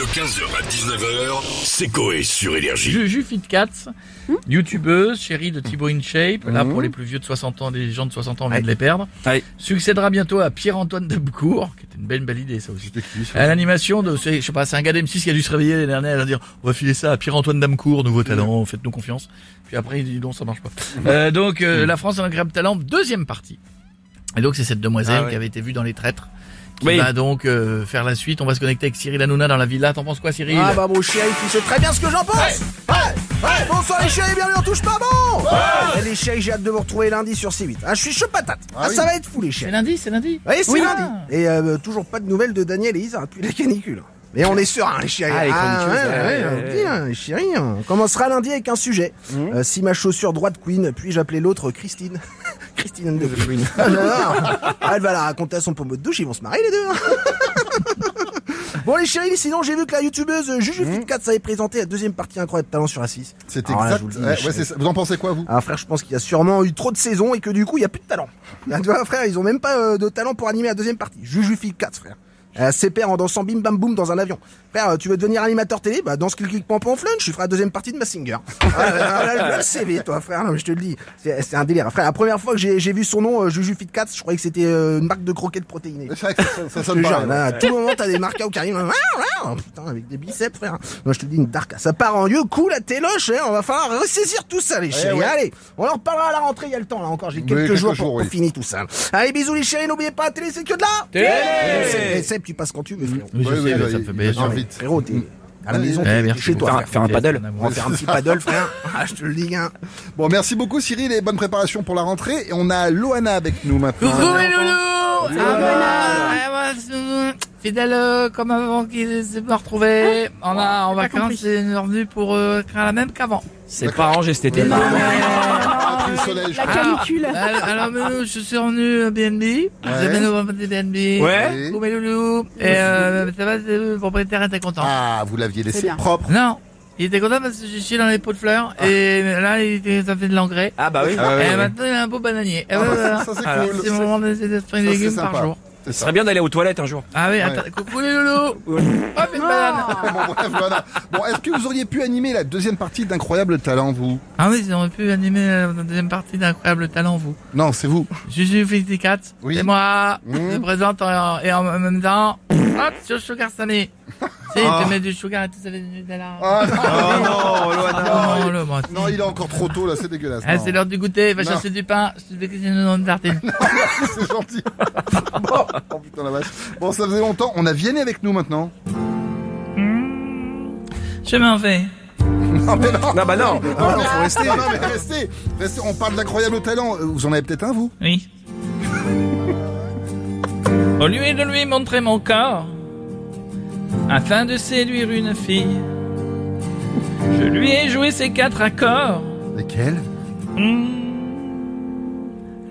De 15h à 19h, c'est Coé sur Énergie. Juju Fit Cats, youtubeuse, chérie de Thibaut InShape, là pour les plus vieux de 60 ans, des gens de 60 ans, on vient de les perdre. Aïe. Succédera bientôt à Pierre-Antoine Debcourt, qui était une belle belle idée ça aussi. À l'animation de, c'est- je sais pas, c'est un gars d'M6 qui a dû se réveiller l'année dernière, il a dire, on va filer ça à Pierre-Antoine Damcourt, nouveau talent, faites-nous confiance. Puis après il dit non, ça marche pas. Euh, donc euh, la France a un incroyable talent, deuxième partie. Et donc c'est cette demoiselle Ah ouais. qui avait été vue dans les traîtres. Qui Oui. va donc euh, faire la suite. On va se connecter avec Cyril Hanouna dans la villa. T'en penses quoi, Cyril Ah bah mon chéri, tu sais très bien ce que j'en pense Ouais, ouais, Bonsoir les chéris, bienvenue on touche pas bon Eh, Les chéris, j'ai hâte de vous retrouver lundi sur C8. Ah, je suis chaud patate Ah, ça va être fou les C'est chéris lundi, c'est lundi. Oui, c'est Oui. lundi Ah. Et euh, toujours pas de nouvelles de Daniel et Isa depuis la canicule mais on est serein les chéris Ah, les chroniqueuses, ouais, ouais, ouais, ouais, on ouais. dit, hein, les chéris hein. On commencera lundi avec un sujet Euh, Si ma chaussure droite queen, puis-je appeler l'autre Christine? Christine and the Queen. Ah, Elle va la raconter à son pommeau de douche, ils vont se marier les deux hein. Bon les chéris, sinon j'ai vu que la youtubeuse Juju Fit 4 avait présenté la deuxième partie incroyable talent sur A6. C'est Alors là, exact. je vous dis, ouais, ouais, c'est. Vous en pensez quoi, vous Ah frère, je pense qu'il y a sûrement eu trop de saisons et que du coup il y a plus de talent. Ah, tu vois frère, ils ont même pas euh, de talent pour animer la deuxième partie. Juju Fit 4 frère. Euh, ses pères en dansant bim bam boum dans un avion. Frère, euh, tu veux devenir animateur télé Bah danse clic clic pom flunch, tu feras la deuxième partie de. Ah, là, je vois le CV toi frère, non mais je te le dis. C'est un délire. Frère, la première fois que j'ai vu son nom, euh, Juju Fit 4, je croyais que c'était euh, une marque de croquettes protéinées. C'est vrai que ça, ça sonne pareil. là, à tout moment, t'as des marques qui arrivent. Putain, avec des biceps, frère. Non, je te dis, une dark. Ça part en lieu cool à téloche, hein. On va falloir ressaisir tout ça, les chéris. ouais. Allez, on en reparlera à la rentrée, il y a le temps, là, encore. J'ai quelques, quelques jours, jours, pour, oui. pour finir tout ça. Allez, bisous, les chéris. N'oubliez pas, la télé, c'est que de là. Télé C'est Seb, tu passes quand tu veux, frérot. Oui, je sais, mais ça me fait bien sûr. Frérot, t'es à la maison, Eh, merci chez toi, frère. Faire un paddle. On va faire un petit paddle, frère. Ah, je te le dis, hein. Bon, merci beaucoup, Cyril, et bonne préparation pour la rentrée. Et on a Loana avec nous maintenant. Coucou mes loulous Ah, Fidèle euh, comme avant qu'ils se me retrouver. On a en vacances, c'est revenu pour euh, faire la même qu'avant. C'est pas arrangé cet été. Ah, pris le soleil, je crois. Alors, alors, alors, mais nous, je suis revenu à BNB. Vous avez nos des BNB. Ouais. Coucou mes loulous. Et euh, ça va, le propriétaire était content. Ah, vous l'aviez laissé propre. Non, il était content parce que j'ai chié dans les pots de fleurs. Et là, il était, ça fait de l'engrais. Ah bah oui. et maintenant, il a un beau bananier. Ça, c'est cool. C'est mon moment d'essayer de légumes par jour. Ça. serait bien d'aller aux toilettes un jour. Ah oui, attends, coucou les loulous. Hop, une banane. Bon, bref. Bon, est-ce que vous auriez pu animer la deuxième partie d'Incroyable Talent, vous? Ah oui, ils auraient pu animer la deuxième partie d'Incroyable Talent, vous. Non, c'est vous. Juju Fifty-Cat, Oui. c'est moi. Mmh. Je présente en- et en même temps, hop, sur Sugar Sammy. Si, tu mets du sugar et tout ça, de là. Ah, non, non, Loana. Non, non, il est encore trop tôt, là, c'est dégueulasse. Ah, Non. c'est l'heure du goûter, va Non. chercher du pain, je te fais cuisiner dans une tartine. c'est gentil. bon, oh putain la vache. Bon, ça faisait longtemps. On a Vianney avec nous maintenant. Je m'en vais. Non, mais non. Non bah non. Non, non, faut rester. Non, non, mais restez. Restez. On parle d'incroyable talent. Vous en avez peut-être un, vous? Oui. Au lieu de lui montrer mon corps, afin de séduire une fille, je lui ai joué ces quatre accords. Lesquels? Hmm.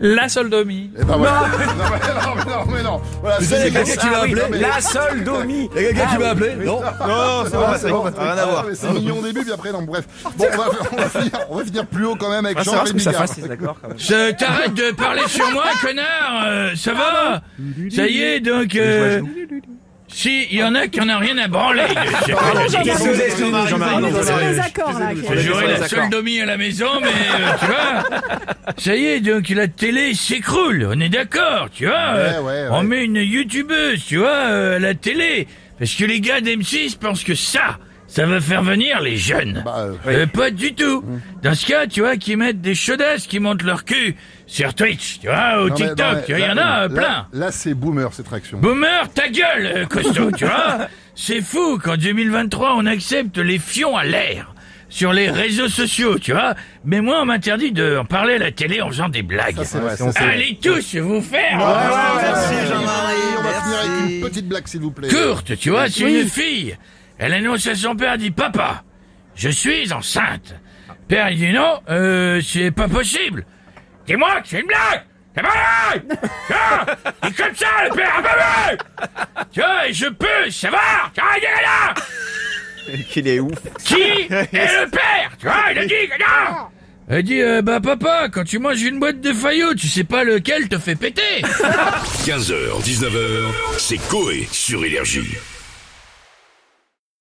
La soldomie. Eh ben voilà. non, mais non, mais non, mais non. Voilà, c'est quelqu'un qui m'a appelé Non, mais- La seule Domi. Y'a quelqu'un qui m'a appelé Non Non, c'est bon, ça y est, rien à voir. C'est mignon au début, puis après, non, bref. Bon, on va, on va finir, on va finir plus haut quand même avec Ah, c'est ça Bigard. fasse, c'est d'accord quand même. Je t'arrête de parler sur moi, connard euh, Ça va Ça y est, donc... Euh, si, il y en a qui en a rien à branler. je expliquez, Jean-Marie On est euh, accords là. Joué la D'accord. soldomie à la maison, mais euh, tu vois, ça y est, donc la télé s'écroule, on est d'accord, tu vois. euh, Ouais, ouais, On ouais. met une youtubeuse, tu vois, euh, à la télé, parce que les gars d'M6 pensent que ça, ça va faire venir les jeunes. Bah, euh, Euh, pas du tout. Dans ce cas, tu vois, qui mettent des chaudasses qui montent leur cul sur Twitch, tu vois, non, mais- TikTok, il y en a là- plein. Là, c'est boomer, cette réaction. Boomer, ta gueule, euh, costaud, tu vois C'est fou qu'en 2023, on accepte les fions à l'air sur les réseaux sociaux, tu vois Mais moi, on m'interdit de en parler à la télé en faisant des blagues. Ça, vrai, ça. Allez tous vous faire merci Jean-Marie, On va merci. finir avec une petite blague, s'il vous plaît. Courte, tu vois, c'est une fille. Elle annonce à son père, dit « Papa, je suis enceinte. » Père, il dit « Non, euh, c'est pas possible. » Dis-moi que c'est une blague C'est pas vrai Tu vois Il est comme ça, le père, ah bah Tu vois, et je peux savoir Tu vois, il est là Qu'il est ouf. Qui est le père Tu vois, il a dit non Elle dit euh, Bah papa, quand tu manges une boîte de faillots, tu sais pas lequel te fait péter 15h, 19h, c'est Coé sur Énergie.